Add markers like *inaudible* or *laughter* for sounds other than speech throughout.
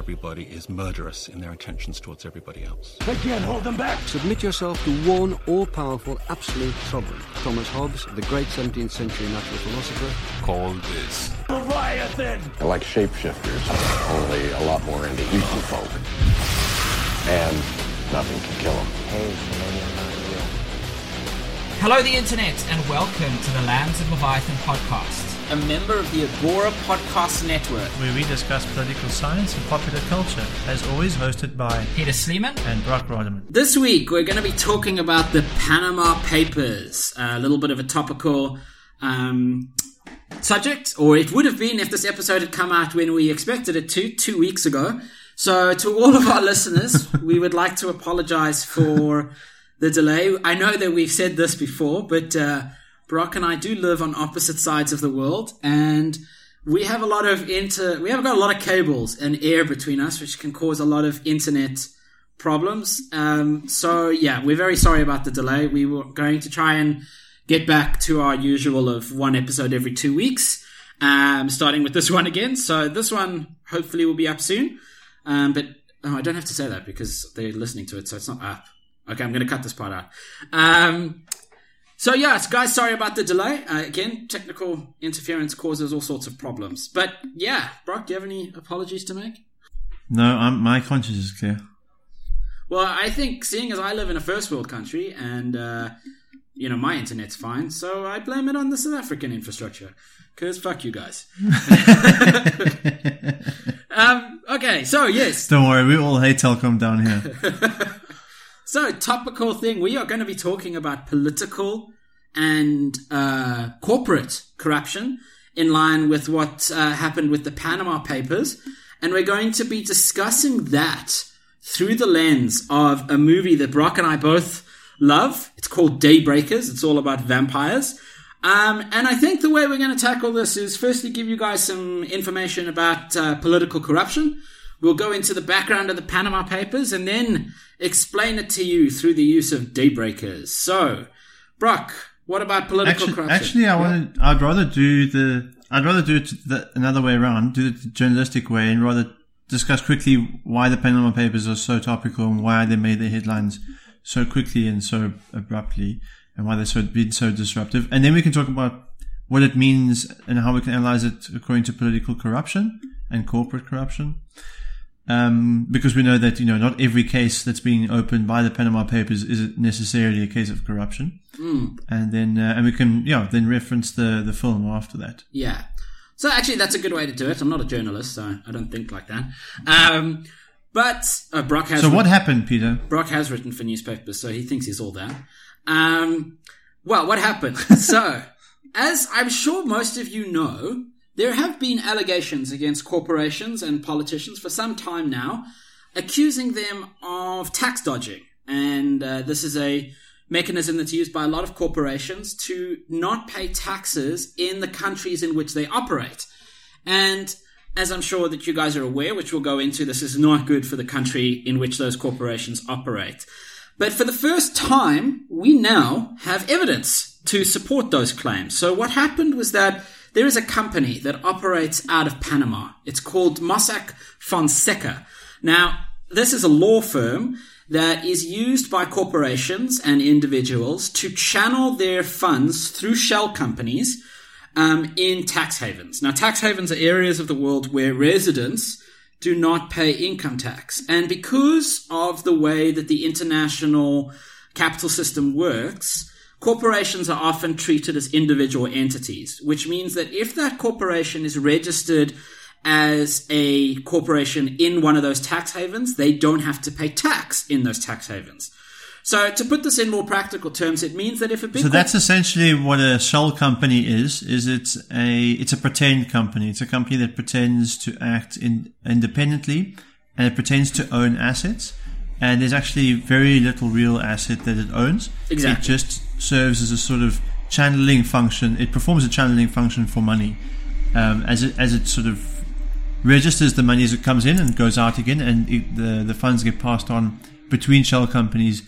Everybody is murderous in their intentions towards everybody else. I can't hold them back. Submit yourself to one all-powerful absolute sovereign. Thomas Hobbes, the great 17th century natural philosopher. called this. Leviathan! I like shapeshifters, only a lot more into eating folk. And nothing can kill them. Hey, Canadian not real. Hello, the internet, and welcome to the Lands of Leviathan podcast, a member of the Agora Podcast Network. where we discuss political science and popular culture, as always hosted by Peter Sleeman. and Brock Roderman. This week, we're going to be talking about the Panama Papers, a little bit of a topical um, subject, or it would have been if this episode had come out when we expected it to, two weeks ago. So, to all of our *laughs* listeners, we would like to apologize for the delay. I know that we've said this before, but uh, Brock and I do live on opposite sides of the world, and we have a lot of inter. We have got a lot of cables and air between us, which can cause a lot of internet problems. Um, so yeah, we're very sorry about the delay. We were going to try and get back to our usual of one episode every two weeks, um, starting with this one again. So this one hopefully will be up soon. Um, but oh, I don't have to say that because they're listening to it, so it's not up. Okay, I'm going to cut this part out. Um, so yes, guys, sorry about the delay. Uh, again, technical interference causes all sorts of problems. But yeah, Brock, do you have any apologies to make? No, I'm, my conscience is clear. Well, I think seeing as I live in a first world country and uh, you know my internet's fine, so I blame it on the South African infrastructure. Cause fuck you guys. *laughs* *laughs* um, okay, so yes, Don't worry, we all hate Telkom down here. *laughs* So, topical thing, we are going to be talking about political and uh, corporate corruption in line with what uh, happened with the Panama Papers. And we're going to be discussing that through the lens of a movie that Brock and I both love. It's called Daybreakers. It's all about vampires. Um, and I think the way we're going to tackle this is firstly give you guys some information about uh, political corruption. We'll go into the background of the Panama Papers and then explain it to you through the use of daybreakers. So, Brock, what about political Actually, corruption? actually, I wanted. I'd rather do the. I'd rather do it the, another way around. Do it the journalistic way, and rather discuss quickly why the Panama Papers are so topical and why they made their headlines so quickly and so abruptly, and why they've so been so disruptive. And then we can talk about what it means and how we can analyze it according to political corruption and corporate corruption. Um, because we know that you know not every case that's being opened by the Panama Papers is necessarily a case of corruption, and then uh, and we can yeah then reference the the film after that. Yeah. So actually, that's a good way to do it. I'm not a journalist, so I don't think like that. Um, but uh, Brock has. So what happened, Peter? Brock has written for newspapers, so he thinks he's all that. Um, well, what happened? *laughs* so, as I'm sure most of you know, there have been allegations against corporations and politicians for some time now, accusing them of tax dodging. And uh, this is a mechanism that's used by a lot of corporations to not pay taxes in the countries in which they operate. And as I'm sure that you guys are aware, which we'll go into, this is not good for the country in which those corporations operate. But for the first time, we now have evidence to support those claims. So what happened was that there is a company that operates out of Panama. It's called Mossack Fonseca. Now, this is a law firm that is used by corporations and individuals to channel their funds through shell companies um, in tax havens. Now, tax havens are areas of the world where residents do not pay income tax. And because of the way that the international capital system works, corporations are often treated as individual entities, which means that if that corporation is registered as a corporation in one of those tax havens, they don't have to pay tax in those tax havens. So to put this in more practical terms, it means that if a big So that's essentially what a shell company is. Is it's a it's a pretend company. It's a company that pretends to act in, independently and it pretends to own assets. And there's actually very little real asset that it owns. Exactly. It just serves as a sort of channeling function. It performs a channeling function for money um, as it as it sort of registers the money as it comes in and goes out again, and it, the the funds get passed on between shell companies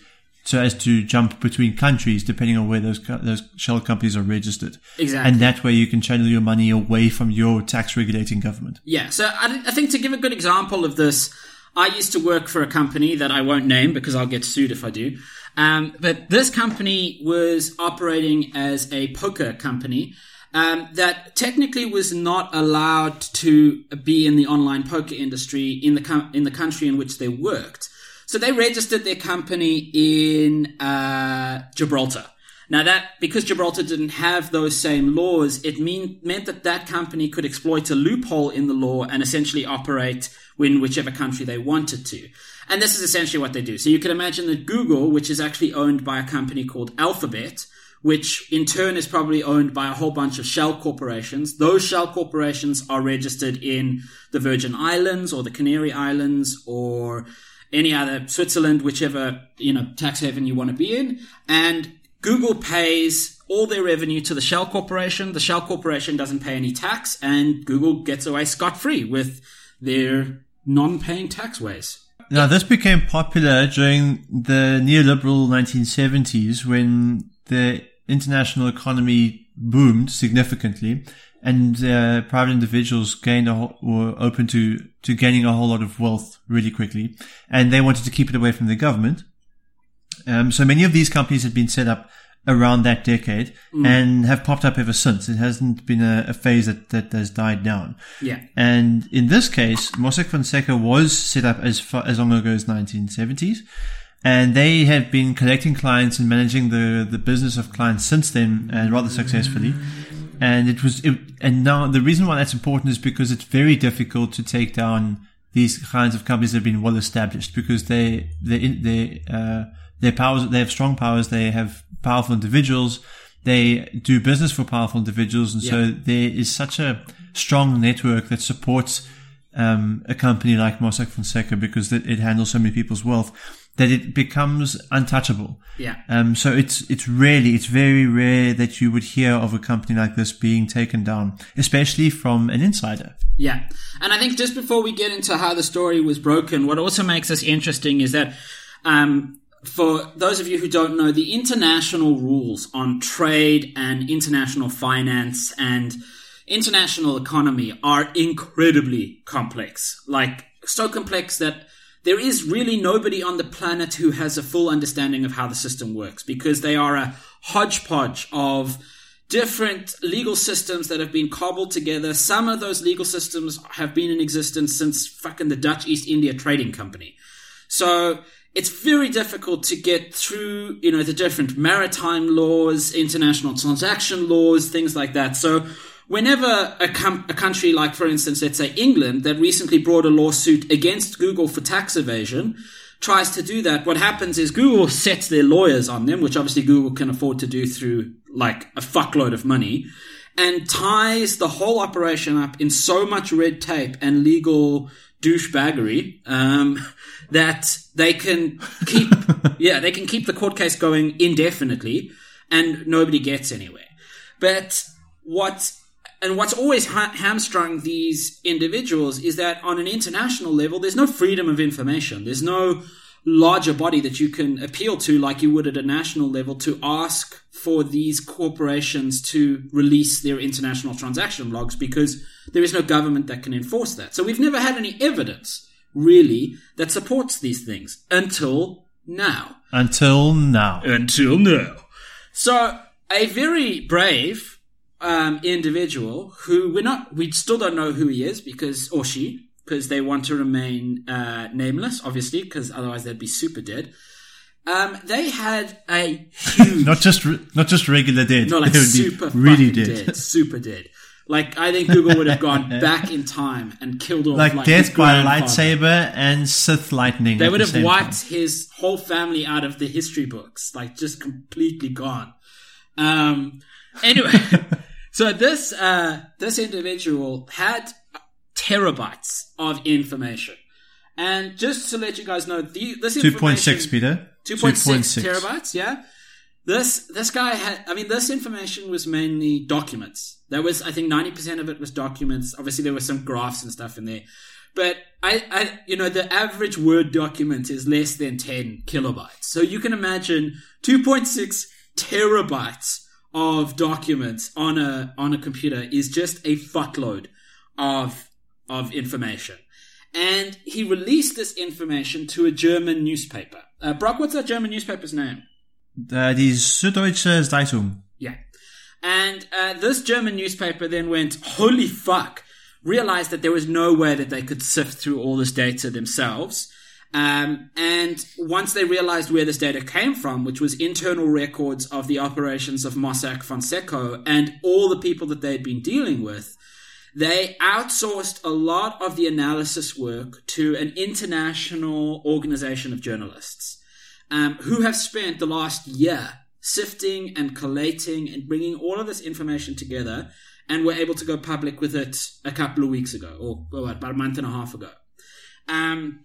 so as to jump between countries depending on where those those shell companies are registered. Exactly. And that way you can channel your money away from your tax regulating government. Yeah, so I, I think to give a good example of this, I used to work for a company that I won't name because I'll get sued if I do. Um, but this company was operating as a poker company um, that technically was not allowed to be in the online poker industry in the com- in the country in which they worked. So they registered their company in uh, Gibraltar. Now that because Gibraltar didn't have those same laws, it mean, meant that that company could exploit a loophole in the law and essentially operate in whichever country they wanted to. And this is essentially what they do. So you can imagine that Google, which is actually owned by a company called Alphabet, which in turn is probably owned by a whole bunch of shell corporations. Those shell corporations are registered in the Virgin Islands or the Canary Islands or any other Switzerland, whichever, you know, tax haven you want to be in. And Google pays all their revenue to the Shell Corporation. The Shell Corporation doesn't pay any tax and Google gets away scot free with their non-paying tax ways. Now, this became popular during the neoliberal 1970s when the international economy boomed significantly and uh, private individuals gained a whole, were open to, to gaining a whole lot of wealth really quickly. And they wanted to keep it away from the government. Um, so many of these companies had been set up around that decade and have popped up ever since. It hasn't been a, a phase that, that has died down. Yeah. And in this case, Mossack Fonseca was set up as far, as long ago as 1970s. And they have been collecting clients and managing the, the business of clients since then, and rather successfully. And it was, it, and now the reason why that's important is because it's very difficult to take down these kinds of companies that have been well established because they, they, they, uh, their powers, they have strong powers, they have powerful individuals, they do business for powerful individuals. And so there is such a strong network that supports, um, a company like Mossack Fonseca because it, it handles so many people's wealth that it becomes untouchable. Yeah. Um, so it's, it's really, it's very rare that you would hear of a company like this being taken down, especially from an insider. Yeah. And I think just before we get into how the story was broken, what also makes this interesting is that, um, for those of you who don't know, the international rules on trade and international finance and international economy are incredibly complex. Like, so complex that there is really nobody on the planet who has a full understanding of how the system works because they are a hodgepodge of different legal systems that have been cobbled together. Some of those legal systems have been in existence since fucking the Dutch East India Trading Company. So it's very difficult to get through, you know, the different maritime laws, international transaction laws, things like that. So whenever a, com- a country like, for instance, let's say England, that recently brought a lawsuit against Google for tax evasion, tries to do that, what happens is Google sets their lawyers on them, which obviously Google can afford to do through like a fuckload of money, and ties the whole operation up in so much red tape and legal douchebaggery um, that they can keep, *laughs* yeah, they can keep the court case going indefinitely, and nobody gets anywhere. But what and what's always ha- hamstrung these individuals is that on an international level, there's no freedom of information. There's no larger body that you can appeal to like you would at a national level to ask for these corporations to release their international transaction logs because there is no government that can enforce that. So we've never had any evidence really that supports these things until now. Until now. Until now. So a very brave um, individual who we're not, we still don't know who he is because, or she, because they want to remain uh, nameless, obviously, because otherwise they'd be super dead. Um, they had a huge, *laughs* Not just re- not just regular dead. no, like would super be really dead. dead. super dead. Like I think Google would have gone *laughs* back in time and killed off Like, like, death by lightsaber and Sith lightning. They would have wiped time. his whole family out of the history books, like just completely gone. Um, anyway, *laughs* so this uh, this individual had terabytes of information, and just to let you guys know, the, this Two point six, information- Peter. 2.6 terabytes, yeah. This this guy had I mean this information was mainly documents. There was I think 90% of it was documents. Obviously there were some graphs and stuff in there. but I, I, you know, the average Word document is less than 10 kilobytes. So you can imagine 2.6 terabytes of documents on a, on a computer is just a fuckload of, of information. And he released this information to a German newspaper. Uh, Brock, what's that German newspaper's name? Uh, die Süddeutsche Zeitung. Yeah. And uh, this German newspaper then went, holy fuck, realized that there was no way that they could sift through all this data themselves. Um, and once they realized where this data came from, which was internal records of the operations of Mossack Fonseca and all the people that they'd been dealing with, they outsourced a lot of the analysis work to an international organization of journalists um, who have spent the last year sifting and collating and bringing all of this information together and were able to go public with it a couple of weeks ago or well, about a month and a half ago. Um,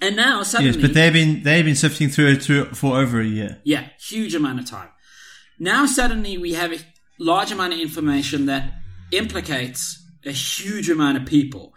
and now suddenly, Yes, but they've been they've been sifting through it through, for over a year. yeah, huge amount of time. Now suddenly we have a large amount of information that implicates a huge amount of people.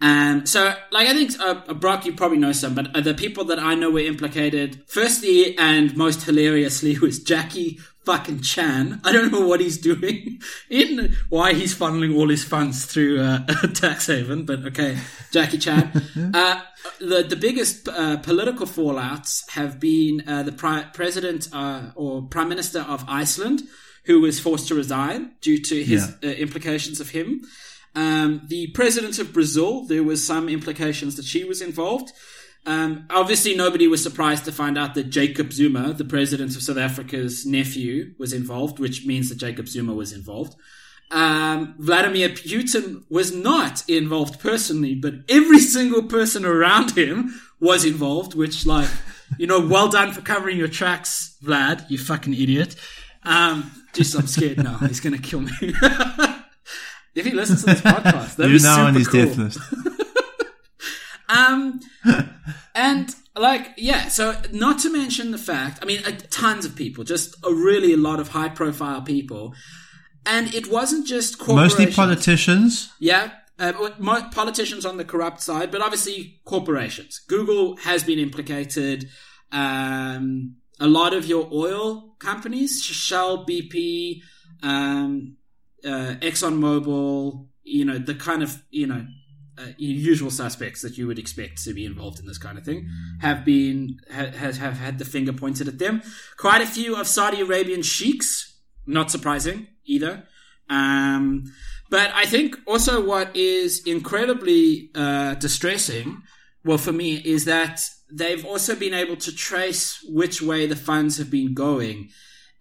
Um, so, like, I think, uh, Brock, you probably know some, but uh, the people that I know were implicated, firstly and most hilariously, *laughs* was Jackie fucking Chan. I don't know what he's doing, *laughs* in why he's funneling all his funds through uh, a *laughs* tax haven, but okay, Jackie Chan. uh, the the biggest uh, political fallouts have been uh, the pri- president uh, or prime minister of Iceland, who was forced to resign due to his uh, implications of him. Um, the president of Brazil, there was some implications that she was involved. Um, obviously, nobody was surprised to find out that Jacob Zuma, the president of South Africa's nephew, was involved, which means that Jacob Zuma was involved. Um, Vladimir Putin was not involved personally, but every single person around him was involved, which, like, you know, well done for covering your tracks, Vlad, you fucking idiot. Um, just, I'm scared now. He's going to kill me. *laughs* if he listens to this podcast, that'd *laughs* You're be now super on his cool. death list. *laughs* Um, and like, yeah, so not to mention the fact, I mean, uh, tons of people, just a really a lot of high profile people. And it wasn't just corporations. Mostly politicians. Yeah. Uh, politicians on the corrupt side, but obviously corporations. Google has been implicated. Um, a lot of your oil companies, Shell, BP, um, uh, ExxonMobil, you know, the kind of, you know, uh, usual suspects that you would expect to be involved in this kind of thing have been ha- have, have had the finger pointed at them. Quite a few of Saudi Arabian sheiks, not surprising either. Um, but I think also what is incredibly uh, distressing, well, for me, is that they've also been able to trace which way the funds have been going.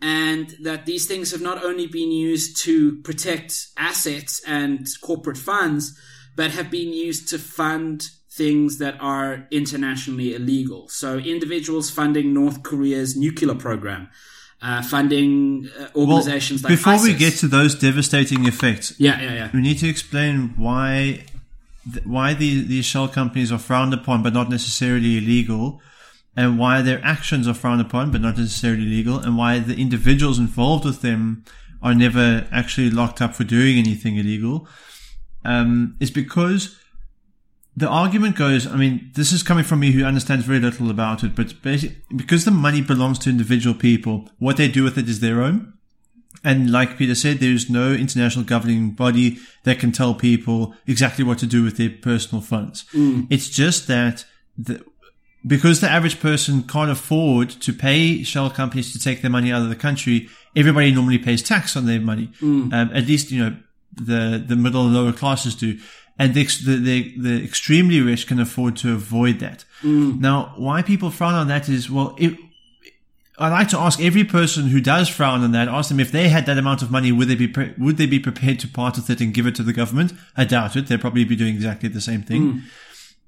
And that these things have not only been used to protect assets and corporate funds, but have been used to fund things that are internationally illegal. So individuals funding North Korea's nuclear program, uh, funding uh, organizations like before we get to those devastating effects, yeah, yeah, yeah. we need to explain why th- why the, these shell companies are frowned upon but not necessarily illegal, and why their actions are frowned upon but not necessarily legal, and why the individuals involved with them are never actually locked up for doing anything illegal. Um, is because the argument goes, I mean, this is coming from me who understands very little about it, but basically, because the money belongs to individual people, what they do with it is their own. And like Peter said, there is no international governing body that can tell people exactly what to do with their personal funds. It's just that the, because the average person can't afford to pay shell companies to take their money out of the country, everybody normally pays tax on their money. Mm. Um, at least, you know, the, the middle and lower classes do. And the, the, the, extremely rich can afford to avoid that. Mm. Now, why people frown on that is, well, it, I like to ask every person who does frown on that, ask them if they had that amount of money, would they be pre- would they be prepared to part with it and give it to the government? I doubt it. They'd probably be doing exactly the same thing. Mm.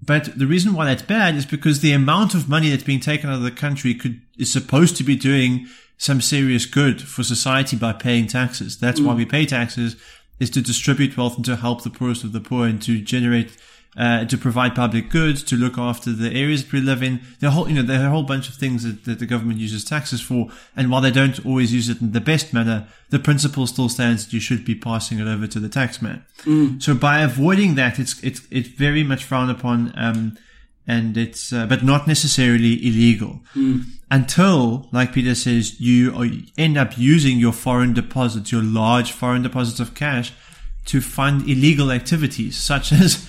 But the reason why that's bad is because the amount of money that's being taken out of the country could is supposed to be doing some serious good for society by paying taxes. That's why mm. we pay taxes is to distribute wealth and to help the poorest of the poor and to generate uh, to provide public goods, to look after the areas that we live in. There are whole, you know, there are a whole bunch of things that, that the government uses taxes for. And while they don't always use it in the best manner, the principle still stands that you should be passing it over to the taxman. So by avoiding that, it's, it's, it's very much frowned upon. Um, and it's, uh, but not necessarily illegal until, like Peter says, you are- end up using your foreign deposits, your large foreign deposits of cash to fund illegal activities, such *laughs* as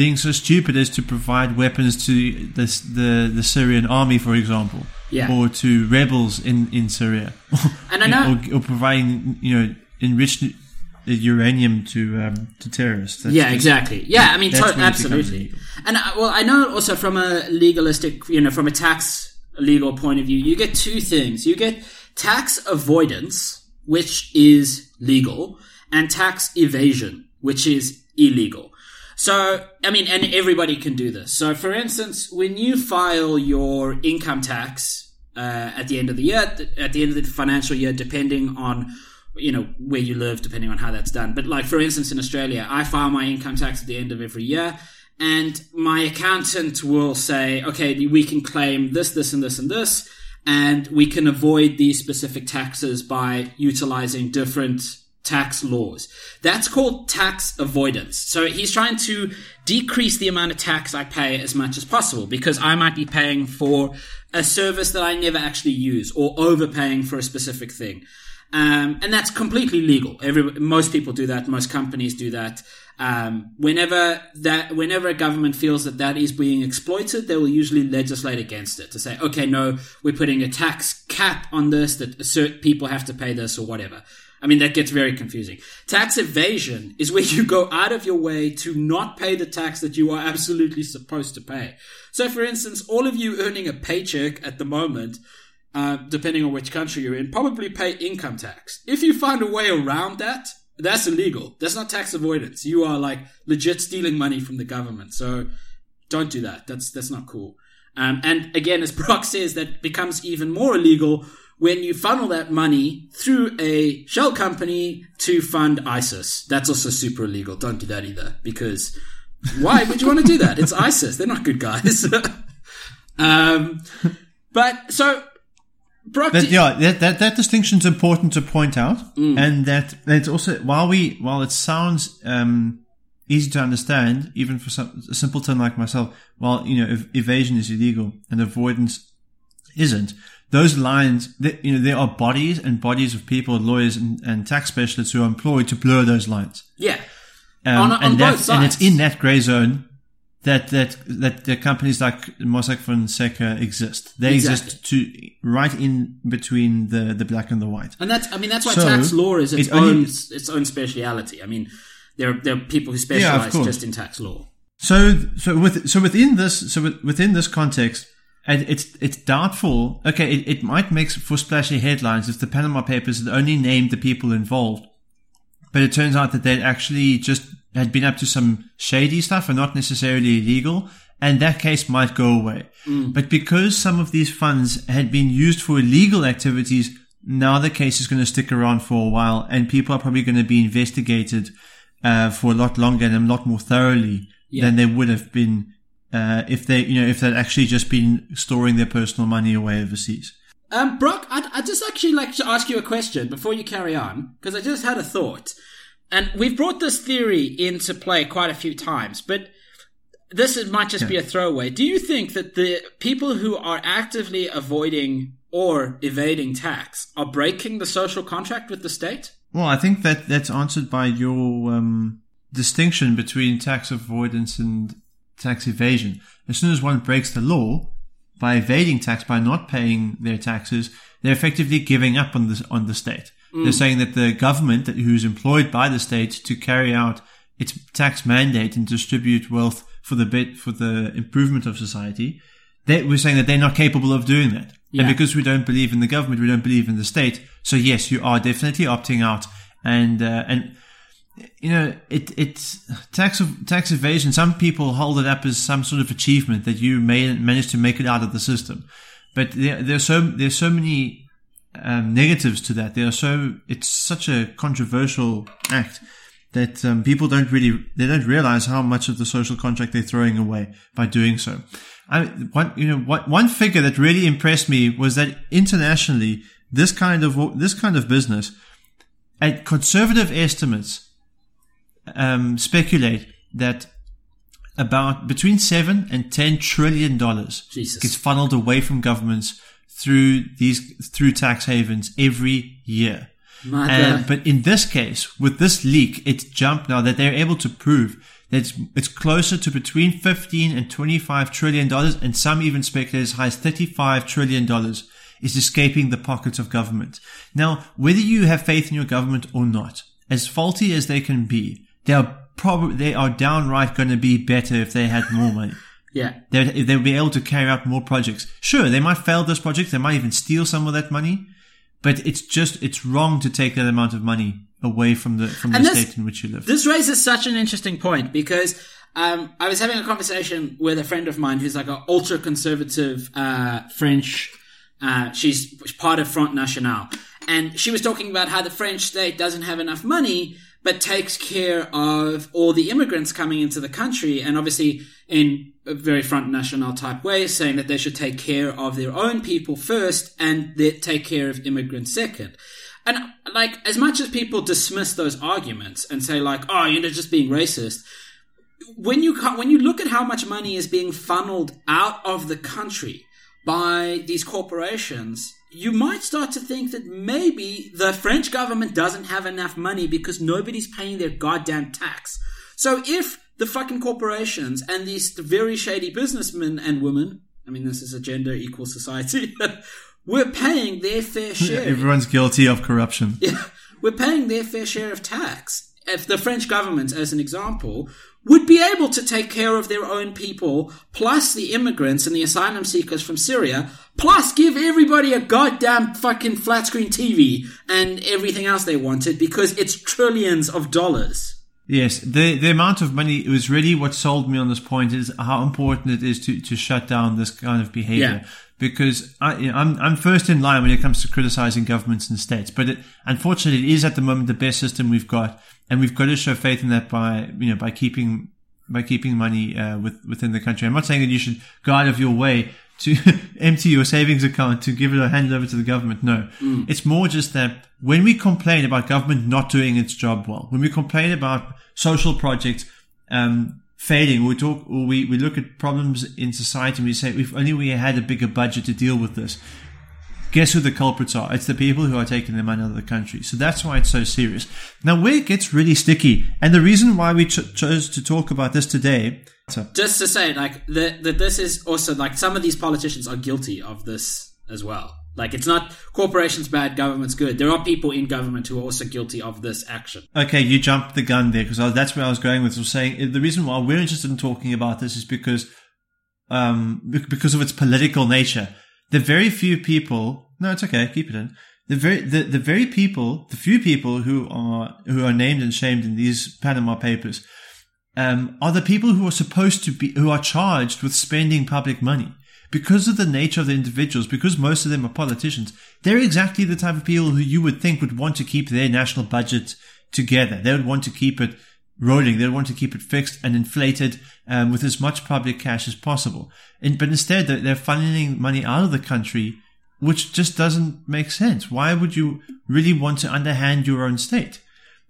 being so stupid as to provide weapons to the, the, the Syrian army, for example, Yeah. or to rebels in, in Syria, *laughs* And I *laughs* know- or, or providing, you know, enriched uranium to, um, to terrorists. That's yeah, just- exactly. Yeah, I mean, That's to- when it becomes absolutely. And uh, well, I know also from a legalistic, you know, from a tax legal point of view, you get two things. You get tax avoidance, which is legal, and tax evasion, which is illegal. So, I mean, and everybody can do this. So, for instance, when you file your income tax uh, at the end of the year, at the end of the financial year, depending on you know where you live, depending on how that's done. But like for instance, in Australia, I file my income tax at the end of every year, and my accountant will say, okay, we can claim this, this, and this, and this, and we can avoid these specific taxes by utilizing different tax laws. That's called tax avoidance. So he's trying to decrease the amount of tax I pay as much as possible because I might be paying for a service that I never actually use or overpaying for a specific thing. Um, and that's completely legal. Every, most people do that. Most companies do that. Um, whenever that, whenever a government feels that that is being exploited, they will usually legislate against it to say, okay, no, we're putting a tax cap on this that certain people have to pay this or whatever. I mean, that gets very confusing. Tax evasion is where you go out of your way to not pay the tax that you are absolutely supposed to pay. So, for instance, all of you earning a paycheck at the moment, uh, depending on which country you're in, probably pay income tax. If you find a way around that, that's illegal. That's not tax avoidance. You are like legit stealing money from the government. So don't do that. That's that's not cool. Um, and again, as Brock says, that becomes even more illegal when you funnel that money through a shell company to fund ISIS. That's also super illegal. Don't do that either because why would you want to do that? It's ISIS. They're not good guys. *laughs* um, but so Brock, That, yeah, that, that, that distinction's important to point out, and that it's also while we while it sounds um, easy to understand, even for some, a simpleton like myself, while you know ev- evasion is illegal and avoidance isn't, those lines, that, you know, there are bodies and bodies of people, lawyers and, and tax specialists who are employed to blur those lines, yeah. um, On- on and that, and it's in that grey zone. That, that that the companies like Mossack Fonseca exist. They Exactly. exist to right in between the, the black and the white. And that's, I mean, that's why So, tax law is its it only- own, its own speciality. I mean, there, there are people who specialize course. just in tax law. So, so with, so within this, so with- within this context, and it's, it's doubtful. Okay. It, it might make for splashy headlines if the Panama Papers had only named the people involved, but it turns out that they'd actually just had been up to some shady stuff and not necessarily illegal. And that case might go away. But because some of these funds had been used for illegal activities, now the case is going to stick around for a while and people are probably going to be investigated uh, for a lot longer and a lot more thoroughly than they would have been uh, if they, you know, if they'd actually just been storing their personal money away overseas. Um, Brock, I'd, I'd just actually like to ask you a question before you carry on, because I just had a thought. And we've brought this theory into play quite a few times, but this is, might just be a throwaway. Do you think that the people who are actively avoiding or evading tax are breaking the social contract with the state? Well, I think that that's answered by your um, distinction between tax avoidance and tax evasion. As soon as one breaks the law by evading tax, by not paying their taxes, they're effectively giving up on the on the state. They're saying that the government, that, who's employed by the state to carry out its tax mandate and distribute wealth for the bit for the improvement of society, they, we're saying that they're not capable of doing that. Yeah. And because we don't believe in the government, we don't believe in the state. So yes, you are definitely opting out. And, uh, and, you know, it, it's tax, tax evasion. Some people hold it up as some sort of achievement that you may manage to make it out of the system. But there, there's so, there's so many, um, negatives to that. There are so, it's such a controversial act that um, people don't really they don't realize how much of the social contract they're throwing away by doing so. I one you know what one figure that really impressed me was that internationally this kind of this kind of business at conservative estimates um, speculate that about between seven and ten trillion dollars gets funneled away from governments through these through tax havens every year. And, but in this case, with this leak, it's jumped now that they're able to prove that it's, it's closer to between 15 and 25 trillion dollars, and some even speculate as high as 35 trillion dollars is escaping the pockets of government. Now, whether you have faith in your government or not, as faulty as they can be, they are probably they are downright going to be better if they had more money. *laughs* yeah. They they'll be able to carry out more projects. Sure, they might fail those projects. They might even steal some of that money, but it's just it's wrong to take that amount of money away from the from the this- state in which you live. This raises such an interesting point because um, I was having a conversation with a friend of mine who's like an ultra conservative uh, French. Uh, she's part of Front National, and she was talking about how the French state doesn't have enough money, but takes care of all the immigrants coming into the country, and obviously in a very Front National type way, saying that they should take care of their own people first and take care of immigrants second. And like, as much as people dismiss those arguments and say like, "Oh, you're just being racist," when you when you look at how much money is being funneled out of the country by these corporations, you might start to think that maybe the French government doesn't have enough money because nobody's paying their goddamn tax. So if the fucking corporations and these very shady businessmen and women, I mean, this is a gender equal society, *laughs* we're paying their fair share. Everyone's guilty of corruption. *laughs* Yeah, we're paying their fair share of tax. If the French government, as an example, would be able to take care of their own people, plus the immigrants and the asylum seekers from Syria, plus give everybody a goddamn fucking flat screen TV and everything else they wanted because it's trillions of dollars. Yes, the the amount of money it was really what sold me on this point is how important it is to, to shut down this kind of behavior. Yeah. Because I, you know, I'm I'm first in line when it comes to criticizing governments and states, but it, unfortunately, it is at the moment the best system we've got, and we've got to show faith in that by you know by keeping by keeping money uh, with, within the country. I'm not saying that you should go out of your way to *laughs* empty your savings account to give it or hand it over to the government. No, it's more just that when we complain about government not doing its job well, when we complain about social projects um, failing, we talk or we, we look at problems in society and we say if only we had a bigger budget to deal with this. Guess who the culprits are? It's the people who are taking the money out of the country. So that's why it's so serious. Now, where it gets really sticky, and the reason why we ch- chose to talk about this today. So, Just to say, like, that this is also, like, some of these politicians are guilty of this as well. Like, it's not corporations bad, government's good. There are people in government who are also guilty of this action. Okay, you jumped the gun there because that's where I was going with. Was saying uh, the reason why we're interested in talking about this is because, um, because of its political nature. The very few people. No, it's okay. Keep it in. The very the, the very people, the few people who are who are named and shamed in these Panama Papers, um, are the people who are supposed to be who are charged with spending public money. Because of the nature of the individuals, because most of them are politicians, they're exactly the type of people who you would think would want to keep their national budget together. They would want to keep it rolling. They would want to keep it fixed and inflated um, with as much public cash as possible. And, but instead, they're, they're funneling money out of the country, which just doesn't make sense. Why would you really want to underhand your own state?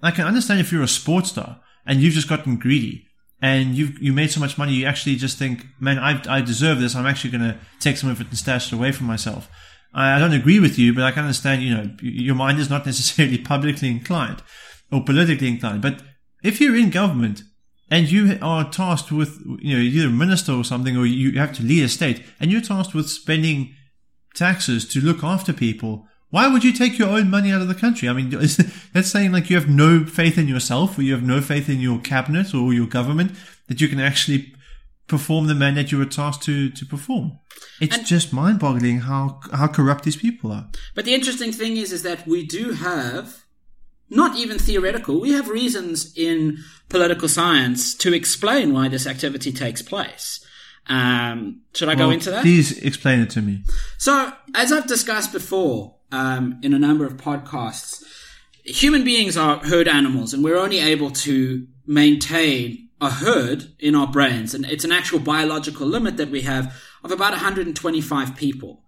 I can understand if you're a sports star and you've just gotten greedy and you've you made so much money, you actually just think, man, I, I deserve this. I'm actually going to take some of it and stash it away from myself. I, I don't agree with you, but I can understand, you know, your mind is not *laughs* necessarily publicly inclined or politically inclined. But if you're in government and you are tasked with, you know, you're a minister or something, or you have to lead a state and you're tasked with spending taxes to look after people, why would you take your own money out of the country? I mean, is, that's saying like you have no faith in yourself or you have no faith in your cabinet or your government that you can actually perform the mandate you were tasked to, to perform. It's just mind boggling how, how corrupt these people are. But the interesting thing is, is that we do have, not even theoretical, we have reasons in political science to explain why this activity takes place. Um, should I go into that? Please explain it to me. So, as I've discussed before um, in a number of podcasts, human beings are herd animals, and we're only able to maintain a herd in our brains, and it's an actual biological limit that we have of about 125 people.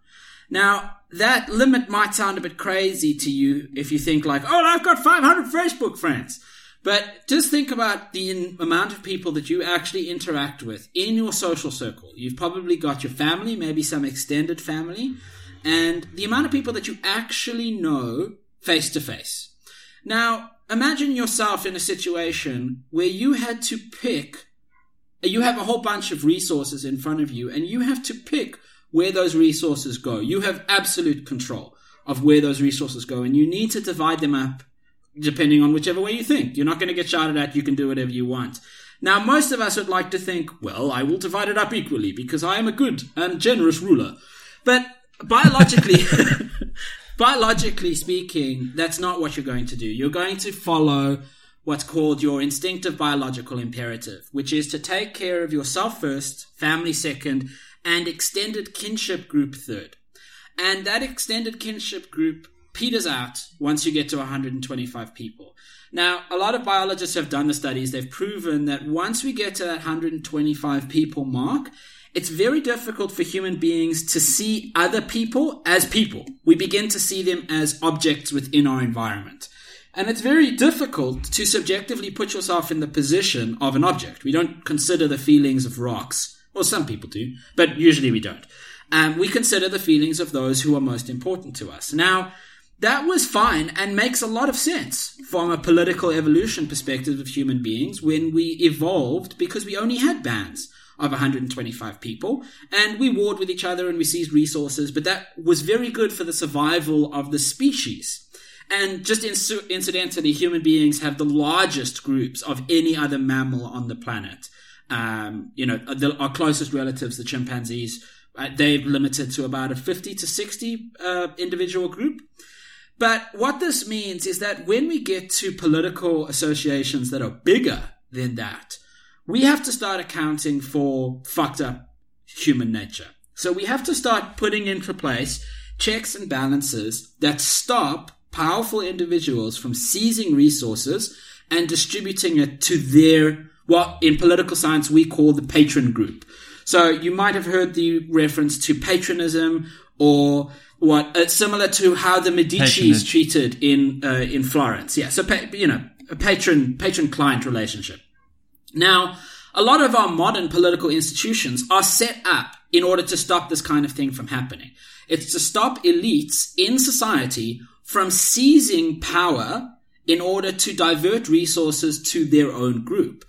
Now, that limit might sound a bit crazy to you if you think like, oh, I've got 500 Facebook friends. But just think about the in- amount of people that you actually interact with in your social circle. You've probably got your family, maybe some extended family, and the amount of people that you actually know face to face. Now, imagine yourself in a situation where you had to pick, you have a whole bunch of resources in front of you, and you have to pick where those resources go. You have absolute control of where those resources go, and you need to divide them up depending on whichever way you think. You're not going to get shouted at, you can do whatever you want. Now, most of us would like to think, well, I will divide it up equally because I am a good and generous ruler. But biologically, *laughs* biologically speaking, that's not what you're going to do. You're going to follow what's called your instinctive biological imperative, which is to take care of yourself first, family second, and extended kinship group third. And that extended kinship group peters out once you get to 125 people. Now, a lot of biologists have done the studies. They've proven that once we get to that 125 people mark, it's very difficult for human beings to see other people as people. We begin to see them as objects within our environment. And it's very difficult to subjectively put yourself in the position of an object. We don't consider the feelings of rocks. Well, some people do, but usually we don't. Um, we consider the feelings of those who are most important to us. Now, that was fine and makes a lot of sense from a political evolution perspective of human beings when we evolved because we only had bands of 125 people and we warred with each other and we seized resources, but that was very good for the survival of the species. And just incidentally, human beings have the largest groups of any other mammal on the planet. Um, you know, the, our closest relatives, the chimpanzees, uh, they've limited to about a 50 to 60 uh, individual group. But what this means is that when we get to political associations that are bigger than that, we have to start accounting for fucked up human nature. So we have to start putting into place checks and balances that stop powerful individuals from seizing resources and distributing it to their, what in political science we call the patron group. So you might have heard the reference to patronism or what uh, similar to how the Medici's treated in uh, in Florence. Yeah, so pa- you know, a patron patron client relationship. Now, a lot of our modern political institutions are set up in order to stop this kind of thing from happening. It's to stop elites in society from seizing power in order to divert resources to their own group.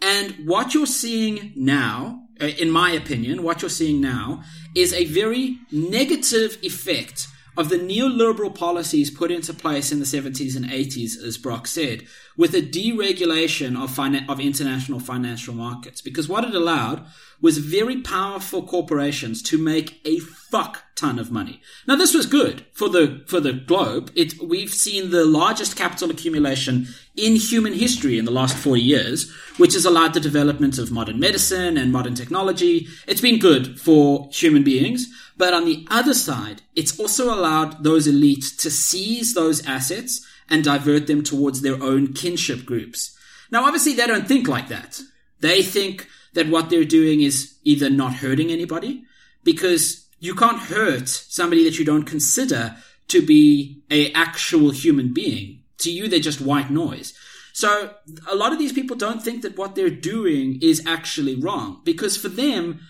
And what you're seeing now, Uh, in my opinion, what you're seeing now is a very negative effect of the neoliberal policies put into place in the 70s and 80s, as Brock said, with a deregulation of, of international financial markets. Because what it allowed was very powerful corporations to make a fuck ton of money. Now, this was good for the, for the globe. It, we've seen the largest capital accumulation in human history in the last 40 years, which has allowed the development of modern medicine and modern technology. It's been good for human beings. But on the other side, it's also allowed those elites to seize those assets and divert them towards their own kinship groups. Now, obviously, they don't think like that. They think that what they're doing is either not hurting anybody, because you can't hurt somebody that you don't consider to be a actual human being. To you, they're just white noise. So a lot of these people don't think that what they're doing is actually wrong, because for them,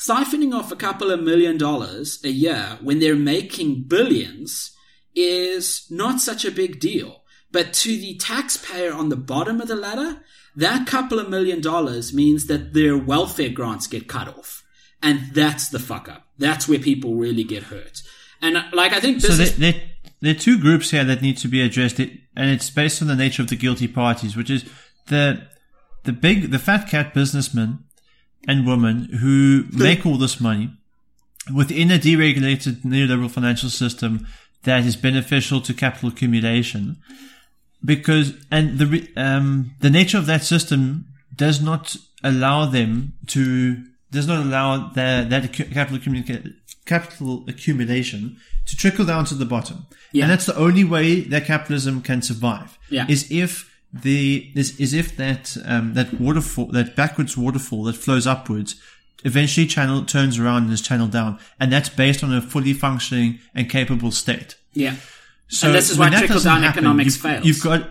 siphoning off a couple of million dollars a year when they're making billions is not such a big deal. But to the taxpayer on the bottom of the ladder, that couple of million dollars means that their welfare grants get cut off. And that's the fuck up. That's where people really get hurt. And uh, like, I think this so is- there, there, there are two groups here that need to be addressed, and it's based on the nature of the guilty parties, which is the the big, the fat cat businessmen and women who make all this money within a deregulated neoliberal financial system that is beneficial to capital accumulation. Because, and the, um, the nature of that system does not allow them to does not allow the, that capital, communica- capital accumulation to trickle down to the bottom. Yeah. And that's the only way that capitalism can survive. Yeah. Is if the is, is if that um, that waterfall that backwards waterfall that flows upwards eventually channel turns around and is channeled down, and that's based on a fully functioning and capable state. Yeah. So And this is why trickle-down happen, economics you've, fails. You've got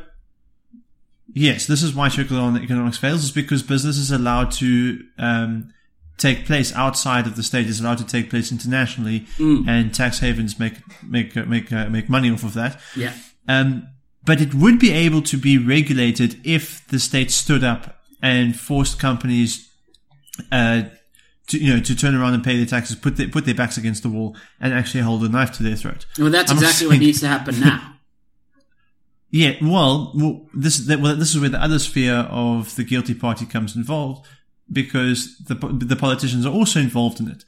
yes, this is why trickle down economics fails. Is because business is allowed to um, take place outside of the state. Is allowed to take place internationally, Mm. and tax havens make make make uh, make money off of that. Yeah. Um, but it would be able to be regulated if the state stood up and forced companies uh, to you know to turn around and pay their taxes, put their put their backs against the wall, and actually hold a knife to their throat. Well, that's I'm exactly what needs to happen *laughs* now. Yeah, well, well this well, this is where the other sphere of the guilty party comes involved because the the politicians are also involved in it.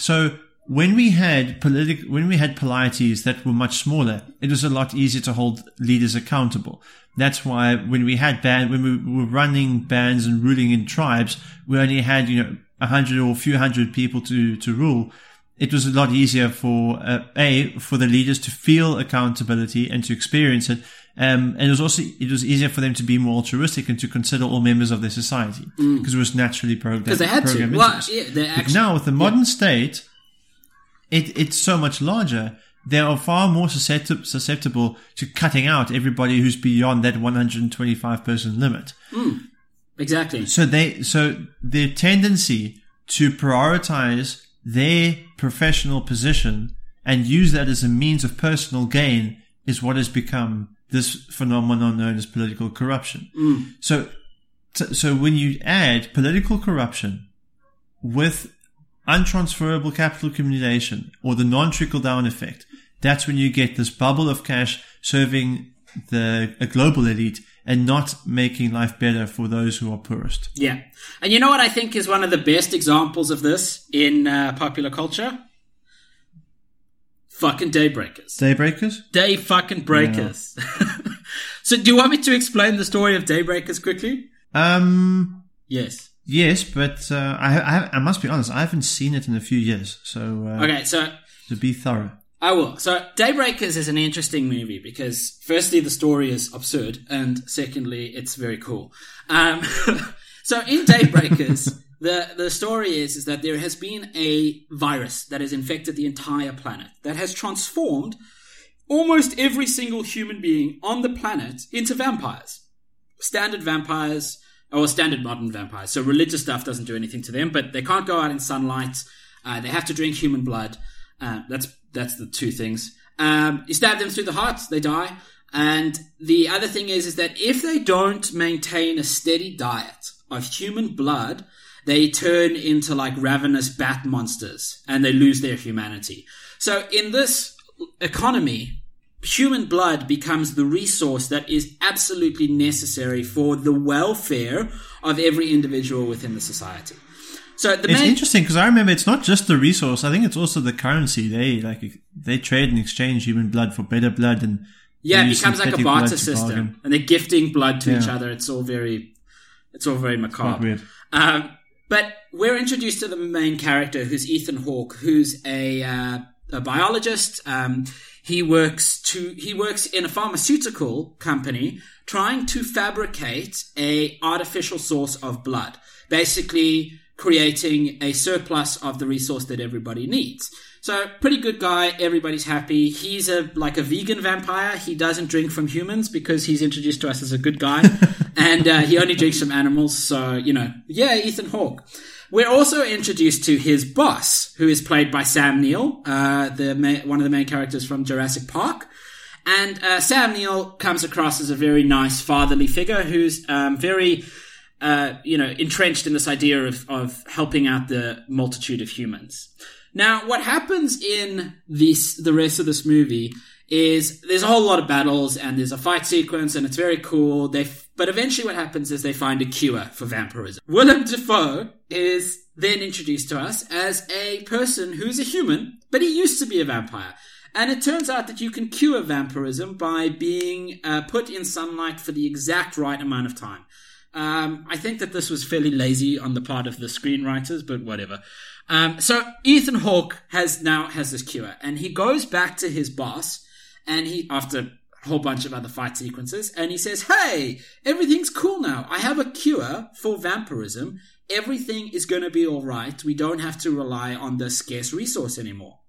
So when we had politic when we had polities that were much smaller, it was a lot easier to hold leaders accountable. That's why when we had band when we were running bands and ruling in tribes, we only had you know a hundred or a few hundred people to to rule it was a lot easier for uh, a for the leaders to feel accountability and to experience it. Um, and it was also it was easier for them to be more altruistic and to consider all members of their society because it was naturally programmed. Because they had to. programmed Well, yeah, actually. now with the modern state, it it's so much larger. They are far more susceptible, susceptible to cutting out everybody who's beyond that 125 person limit. Hmm. exactly. So they, so their tendency to prioritize their professional position and use that as a means of personal gain is what has become this phenomenon known as political corruption. Hmm. So, so when you add political corruption with untransferable capital accumulation or the non-trickle down effect, that's when you get this bubble of cash serving the a global elite and not making life better for those who are poorest. Yeah. And you know what I think is one of the best examples of this in uh, popular culture? Fucking Daybreakers. Daybreakers? Day fucking breakers. *laughs* so, do you want me to explain the story of Daybreakers quickly? Um, Yes. Yes, but uh, I, I I must be honest, I haven't seen it in a few years, so uh, Okay, so to be thorough. I will. So, Daybreakers is an interesting movie because, firstly, the story is absurd, and secondly, it's very cool. Um, *laughs* so, in Daybreakers, *laughs* the the story is is that there has been a virus that has infected the entire planet that has transformed almost every single human being on the planet into vampires. Standard vampires, or standard modern vampires. So religious stuff doesn't do anything to them, but they can't go out in sunlight. Uh, they have to drink human blood. Uh, that's that's the two things. Um, you stab them through the heart, they die. And the other thing is, is that if they don't maintain a steady diet of human blood, they turn into like ravenous bat monsters and they lose their humanity. So in this economy, human blood becomes the resource that is absolutely necessary for the welfare of every individual within the society. So the It's main interesting because I remember it's not just the resource. I think it's also the currency. They like they trade and exchange human blood for better blood, and yeah, it becomes like a barter system, bargain. and they're gifting blood to each other. It's all very, it's all very macabre. Um, but we're introduced to the main character, who's Ethan Hawke, who's a, uh, a biologist. Um, he works to he works in a pharmaceutical company, trying to fabricate a artificial source of blood, basically creating a surplus of the resource that everybody needs. So pretty good guy. Everybody's happy. He's a like a vegan vampire. He doesn't drink from humans because he's introduced to us as a good guy, *laughs* and uh, he only drinks from animals. So you know, yeah, Ethan Hawke. We're also introduced to his boss, who is played by Sam Neill, uh, the ma- one of the main characters from Jurassic Park. And uh, Sam Neill comes across as a very nice fatherly figure who's um, very, uh, you know, entrenched in this idea of, of helping out the multitude of humans. Now, what happens in this the rest of this movie is there's a whole lot of battles and there's a fight sequence and it's very cool. They but eventually what happens is they find a cure for vampirism. Willem Dafoe is then introduced to us as a person who's a human, but he used to be a vampire. And it turns out that you can cure vampirism by being uh, put in sunlight for the exact right amount of time. Um, I think that this was fairly lazy on the part of the screenwriters, but whatever. Um, so Ethan Hawke has now has this cure, and he goes back to his boss, and he after a whole bunch of other fight sequences, and he says, "Hey, everything's cool now. I have a cure for vampirism. Everything is going to be all right. We don't have to rely on the scarce resource anymore."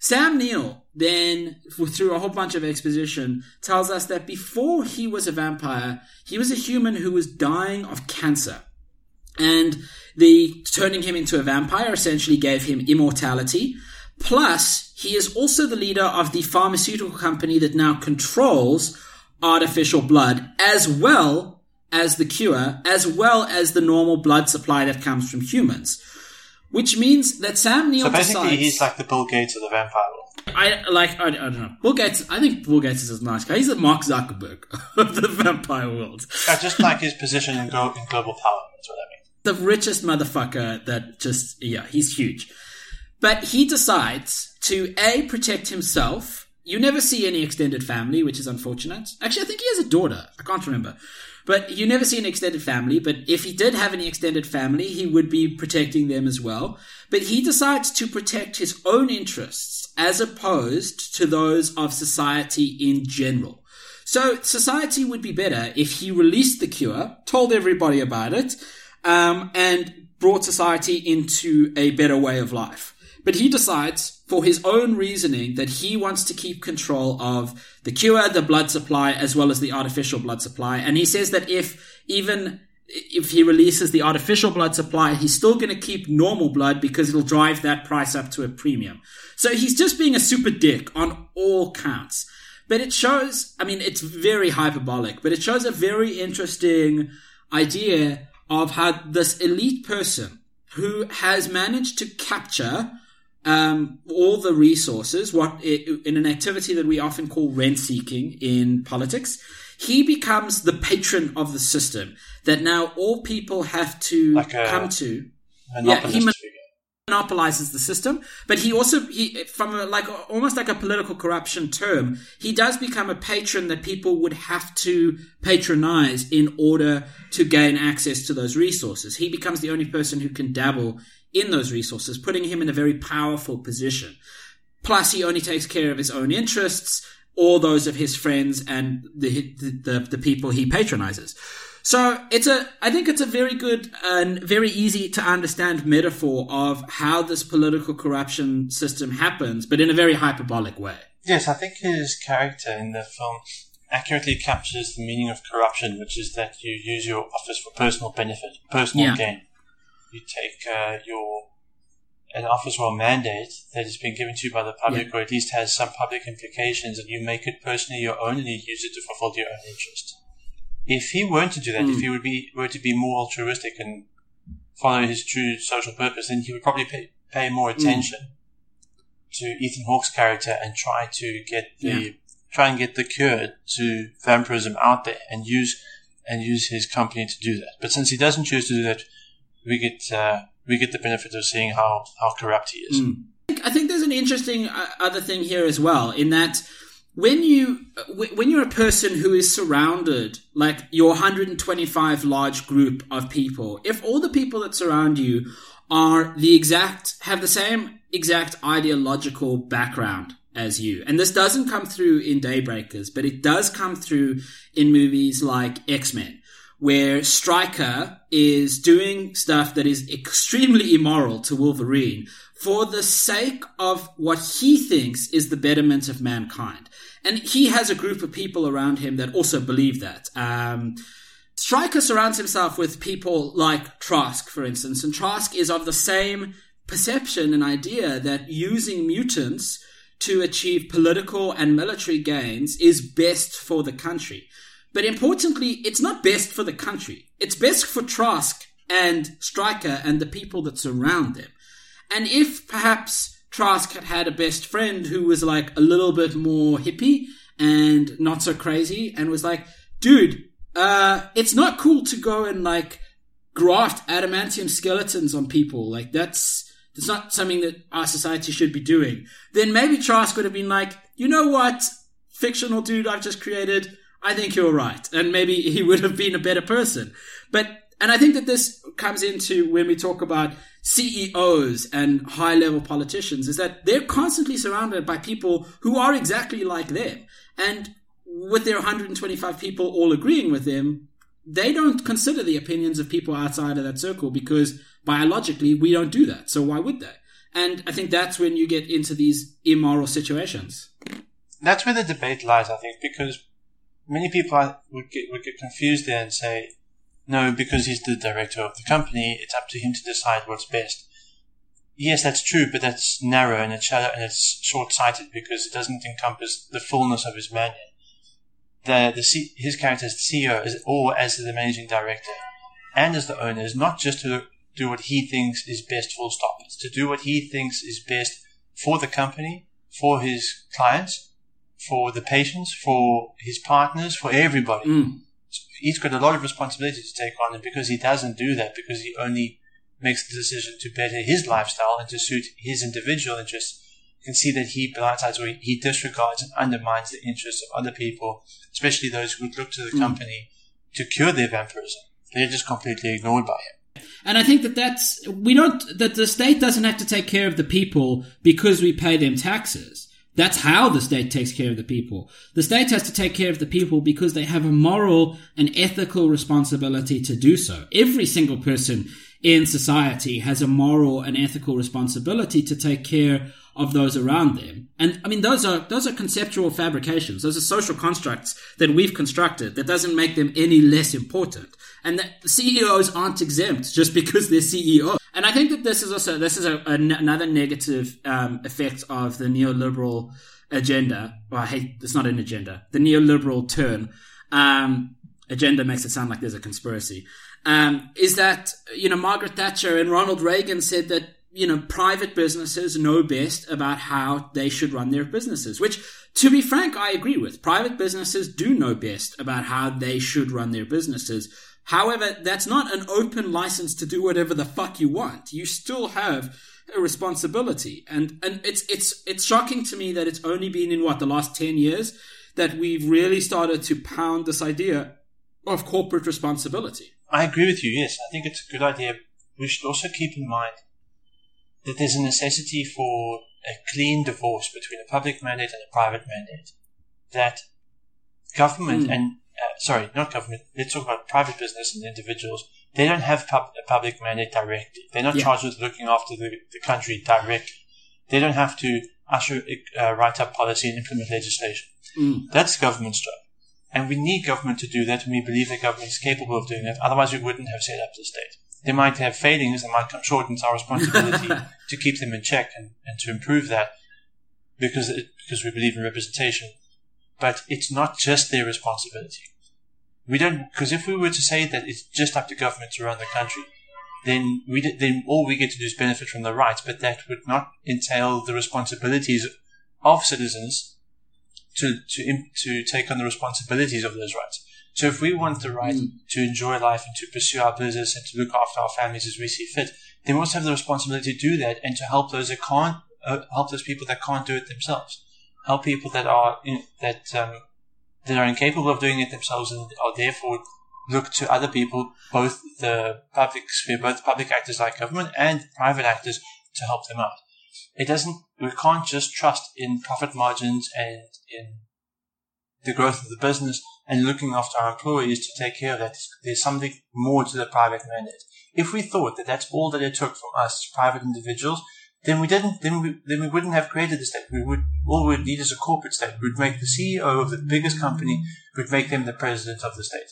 Sam Neill then, through a whole bunch of exposition, tells us that before he was a vampire, he was a human who was dying of cancer. And the turning him into a vampire essentially gave him immortality. Plus, he is also the leader of the pharmaceutical company that now controls artificial blood, as well as the cure, as well as the normal blood supply that comes from humans. Which means that Sam Neill So basically, decides, he's like the Bill Gates of the vampire world. I like. I, I don't know. Bill Gates. I think Bill Gates is a nice guy. He's the Mark Zuckerberg *laughs* of the vampire world. Yeah, just like his position in, in global power. That's what I mean. The richest motherfucker. That just yeah, he's huge. But he decides to a protect himself. You never see any extended family, which is unfortunate. Actually, I think he has a daughter. I can't remember. But you never see an extended family. But if he did have any extended family, he would be protecting them as well. But he decides to protect his own interests as opposed to those of society in general. So society would be better if he released the cure, told everybody about it, um, and brought society into a better way of life. But he decides, for his own reasoning, that he wants to keep control of the cure, the blood supply, as well as the artificial blood supply. And he says that if even if he releases the artificial blood supply, he's still going to keep normal blood because it'll drive that price up to a premium. So he's just being a super dick on all counts. But it shows, I mean, it's very hyperbolic, but it shows a very interesting idea of how this elite person who has managed to capture um, all the resources, what in an activity that we often call rent seeking in politics, he becomes the patron of the system that now all people have to Like a come to. Monopolist he mon- monopolizes the system, but he also he from a, like almost like a political corruption term, he does become a patron that people would have to patronize in order to gain access to those resources. He becomes the only person who can dabble in those resources, putting him in a very powerful position. Plus, he only takes care of his own interests or those of his friends and the the, the, people he patronizes. So it's a, I think it's a very good and very easy to understand metaphor of how this political corruption system happens, but in a very hyperbolic way. Yes, I think his character in the film accurately captures the meaning of corruption, which is that you use your office for personal benefit, personal Yeah. gain. You take uh, your an office or a mandate that has been given to you by the public, Yeah. or at least has some public implications, and you make it personally your own, and you use it to fulfill your own interest. If he weren't to do that, Hmm. if he would be were to be more altruistic and follow his true social purpose, then he would probably pay, pay more Hmm. attention to Ethan Hawke's character and try to get the Yeah. try and get the cure to vampirism out there and use and use his company to do that. But since he doesn't choose to do that, we get uh, we get the benefit of seeing how, how corrupt he is. I think there's an interesting uh, other thing here as well, in that when you when you're a person who is surrounded, like your 125 large group of people, if all the people that surround you are the exact have the same exact ideological background as you, and this doesn't come through in Daybreakers, but it does come through in movies like X Men where Stryker is doing stuff that is extremely immoral to Wolverine for the sake of what he thinks is the betterment of mankind. And he has a group of people around him that also believe that. Um, Stryker surrounds himself with people like Trask, for instance, and Trask is of the same perception and idea that using mutants to achieve political and military gains is best for the country. But importantly, it's not best for the country. It's best for Trask and Stryker and the people that surround them. And if perhaps Trask had had a best friend who was like a little bit more hippie and not so crazy and was like, dude, uh, it's not cool to go and like graft adamantium skeletons on people. Like that's, that's not something that our society should be doing. Then maybe Trask would have been like, you know what? Fictional dude I've just created. I think you're right. And maybe he would have been a better person. But, and I think that this comes into when we talk about CEOs and high level politicians is that they're constantly surrounded by people who are exactly like them. And with their 125 people all agreeing with them, they don't consider the opinions of people outside of that circle because biologically we don't do that. So why would they? And I think that's when you get into these immoral situations. That's where the debate lies, I think, because many people would get would get confused there and say, no, because he's the director of the company, it's up to him to decide what's best. Yes, that's true, but that's narrow and it's shallow and it's short-sighted because it doesn't encompass the fullness of his mandate. The, the C, his character as the CEO is, or as the managing director and as the owner is not just to do what he thinks is best full stop. It's to do what he thinks is best for the company, for his clients, for the patients, for his partners, for everybody. Mm. He's got a lot of responsibility to take on, and because he doesn't do that, because he only makes the decision to better his lifestyle and to suit his individual interests, you can see that he blindsides or he disregards and undermines the interests of other people, especially those who would look to the Mm. company to cure their vampirism. They're just completely ignored by him. And I think that that's, we don't, that the state doesn't have to take care of the people because we pay them taxes. That's how the state takes care of the people. The state has to take care of the people because they have a moral and ethical responsibility to do so. Every single person in society has a moral and ethical responsibility to take care of those around them. And I mean, those are, those are conceptual fabrications. Those are social constructs that we've constructed that doesn't make them any less important. And that CEOs aren't exempt just because they're CEO. And I think that this is also, this is a, a, another negative, um, effect of the neoliberal agenda. Well, I hate, it's not an agenda. The neoliberal turn, um, agenda makes it sound like there's a conspiracy. Um, is that, you know, Margaret Thatcher and Ronald Reagan said that you know, private businesses know best about how they should run their businesses, which, to be frank, I agree with. Private businesses do know best about how they should run their businesses. However, that's not an open license to do whatever the fuck you want. You still have a responsibility. And, and it's, it's, it's shocking to me that it's only been in what, the last 10 years that we've really started to pound this idea of corporate responsibility. I agree with you, yes. I think it's a good idea. We should also keep in mind that there's a necessity for a clean divorce between a public mandate and a private mandate. That government Mm. and uh, sorry, not government. Let's talk about private business and individuals. They don't have pub- a public mandate directly. They're not Yeah. charged with looking after the, the country directly. They don't have to usher, uh, write up policy and implement legislation. Mm. That's government's job. And we need government to do that, and we believe that government is capable of doing that. Otherwise, we wouldn't have set up the state. They might have failings, they might come short, and it's our responsibility *laughs* to keep them in check and, and to improve that because it, because we believe in representation. But it's not just their responsibility. We don't because if we were to say that it's just up to government to run the country, then we then all we get to do is benefit from the rights, but that would not entail the responsibilities of citizens to to to take on the responsibilities of those rights. So if we want the right to enjoy life and to pursue our business and to look after our families as we see fit, then we also have the responsibility to do that and to help those that can't uh, help those people that can't do it themselves, help people that are in, that um, that are incapable of doing it themselves and are therefore look to other people, both the public sphere, both public actors like government and private actors, to help them out. It doesn't. We can't just trust in profit margins and in the growth of the business and looking after our employees to take care of that. There's something more to the private mandate. If we thought that that's all that it took from us, private individuals, then we didn't. Then we then we wouldn't have created the state. We would all we would need is a corporate state. We'd make the CEO of the biggest company. We'd make them the president of the state.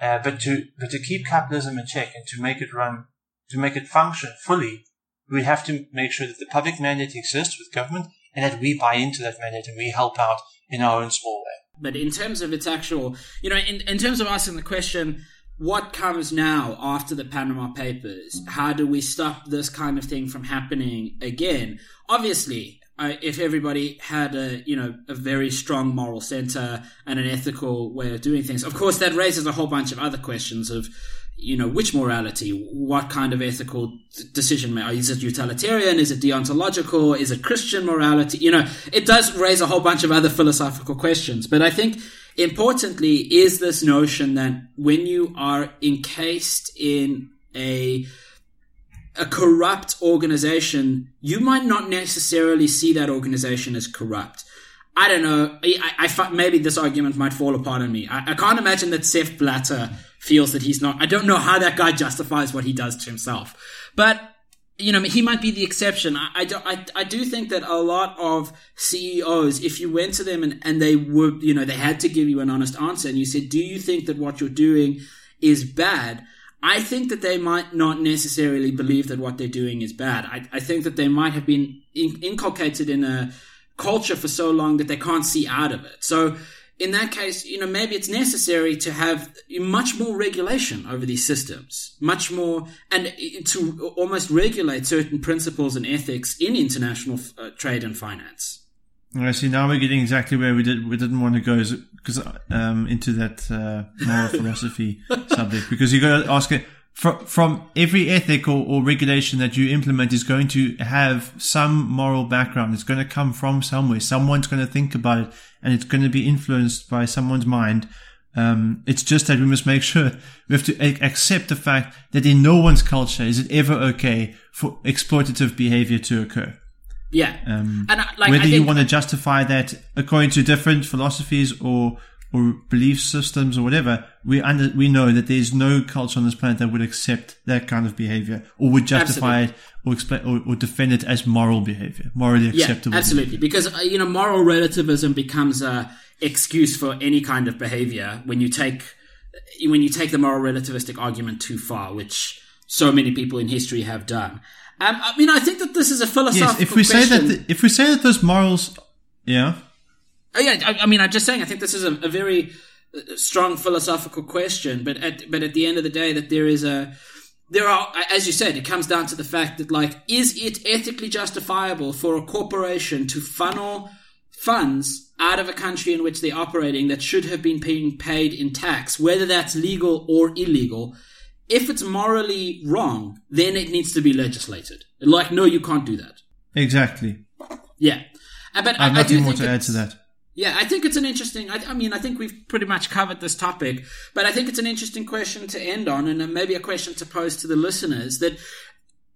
Uh, but to but to keep capitalism in check and to make it run, to make it function fully, we have to make sure that the public mandate exists with government and that we buy into that mandate and we help out in our own small way. But in terms of its actual, you know, in, in terms of asking the question, what comes now after the Panama Papers? How do we stop this kind of thing from happening again? Obviously, uh, if everybody had a, you know, a very strong moral center and an ethical way of doing things, of course, that raises a whole bunch of other questions of, you know, which morality, what kind of ethical decision making? Is it utilitarian? Is it deontological? Is it Christian morality? You know, it does raise a whole bunch of other philosophical questions. But I think importantly is this notion that when you are encased in a a corrupt organization, you might not necessarily see that organization as corrupt. I don't know. I, I, maybe this argument might fall apart on me. I, I can't imagine that Sepp Blatter feels that he's not. I don't know how that guy justifies what he does to himself, but you know, he might be the exception. I, I, do, I, I do think that a lot of CEOs, if you went to them and, and they would, you know, they had to give you an honest answer and you said, do you think that what you're doing is bad? I think that they might not necessarily believe that what they're doing is bad. I, I think that they might have been in, inculcated in a culture for so long that they can't see out of it. So, in that case, you know, maybe it's necessary to have much more regulation over these systems, much more, and to almost regulate certain principles and ethics in international uh, trade and finance. I see. Now we're getting exactly where we did. We didn't want to go because um, into that uh, moral *laughs* philosophy subject because you got to ask it from, from every ethic or, or, regulation that you implement is going to have some moral background. It's going to come from somewhere. Someone's going to think about it and it's going to be influenced by someone's mind. Um, it's just that we must make sure *laughs* we have to a- accept the fact that in no one's culture is it ever okay for exploitative behavior to occur. Yeah. Um, and like, whether you want to justify that according to different philosophies or or belief systems or whatever, we under, we know that there's no culture on this planet that would accept that kind of behavior or would justify absolutely. it or explain or, or, defend it as moral behavior, morally acceptable. Yeah, absolutely, behavior. because uh, you know moral relativism becomes a excuse for any kind of behavior when you take when you take the moral relativistic argument too far, which so many people in history have done. Um, I mean, I think that this is a philosophical. Yes, if we question. say that, the, if we say that those morals, yeah. Oh, yeah, I, I, mean, I'm just saying. I think this is a, a, very uh, strong philosophical question, but at but at the end of the day, that there is a there are, as you said, it comes down to the fact that like, is it ethically justifiable for a corporation to funnel funds out of a country in which they're operating that should have been being paid in tax, whether that's legal or illegal? If it's morally wrong, then it needs to be legislated. Like, no, you can't do that. Exactly. Yeah. Uh, but I have I, nothing I more to add to that. Yeah, I think it's an interesting. I, I, mean, I think we've pretty much covered this topic, but I think it's an interesting question to end on, and uh, maybe a question to pose to the listeners. That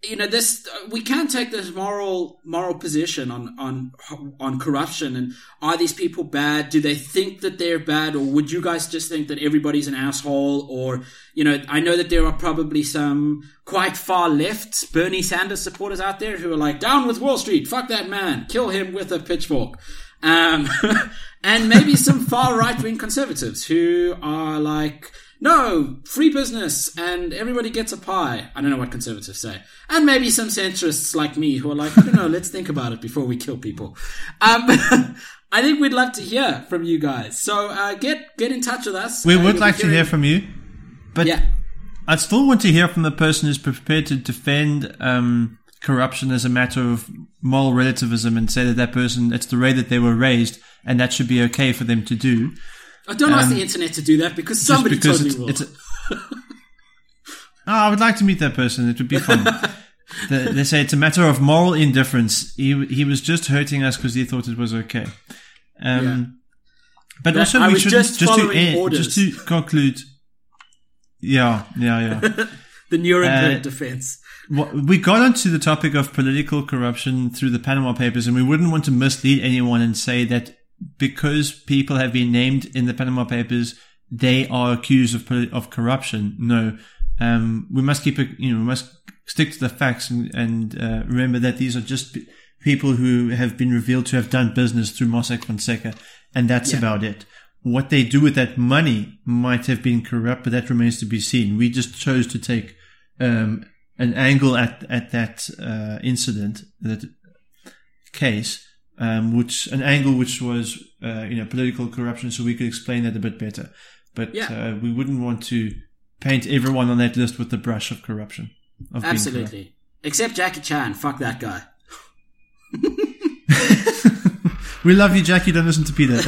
you know, this uh, we can take this moral moral position on on on corruption, and are these people bad? Do they think that they're bad, or would you guys just think that everybody's an asshole? Or you know, I know that there are probably some quite far left Bernie Sanders supporters out there who are like, "Down with Wall Street, fuck that man, kill him with a pitchfork." Um, *laughs* and maybe some far right wing conservatives who are like, no, free business and everybody gets a pie. I don't know what conservatives say. And maybe some centrists like me who are like, I don't know, let's think about it before we kill people. Um, *laughs* I think we'd love to hear from you guys. So uh, get get in touch with us. We uh, would like to hear from you, but yeah. I still want to hear from the person who's prepared to defend um, corruption as a matter of moral relativism and say that that person, it's the way that they were raised and that should be okay for them to do. I don't um, ask the internet to do that because somebody because totally it's, will. It's a, oh, I would like to meet that person. It would be fun. *laughs* the, they say it's a matter of moral indifference. He he was just hurting us because he thought it was okay. Um, yeah. But, also, I we should just, just to end, just to conclude. Yeah, yeah, yeah. *laughs* the Nuremberg uh, defense we got onto the topic of political corruption through the Panama Papers, and we wouldn't want to mislead anyone and say that because people have been named in the Panama Papers, they are accused of of corruption. No, um, we must keep it. You know, we must stick to the facts and, and uh, remember that these are just people who have been revealed to have done business through Mossack Fonseca, and that's yeah. about it. What they do with that money might have been corrupt, but that remains to be seen. We just chose to take um, an angle at at that uh, incident, that case, um, which an angle which was uh, you know political corruption, so we could explain that a bit better. But yeah. uh, we wouldn't want to paint everyone on that list with the brush of corruption. Of Absolutely, except Jackie Chan. Fuck that guy. *laughs* we love you, Jackie. Don't listen to Peter. *laughs*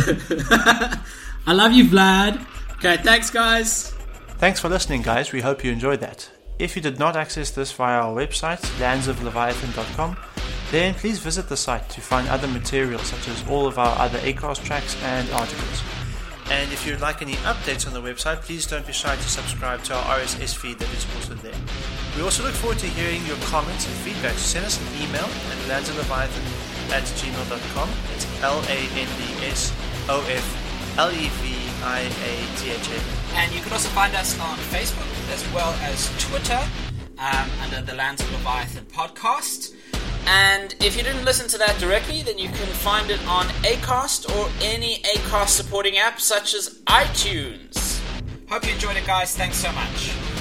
I love you, Vlad. Okay, thanks, guys. Thanks for listening, guys. We hope you enjoyed that. If you did not access this via our website, landsofleviathan.com, then please visit the site to find other material such as all of our other ACAST tracks and articles. And if you'd like any updates on the website, please don't be shy to subscribe to our RSS feed that is also there. We also look forward to hearing your comments and feedback. Send us an email at landsofleviathan at gmail.com. It's L A N D S O F L E V And you can also find us on Facebook as well as Twitter um, under the Lands of Leviathan podcast. And if you didn't listen to that directly, then you can find it on Acast or any Acast supporting app such as iTunes. Hope you enjoyed it, guys. Thanks so much.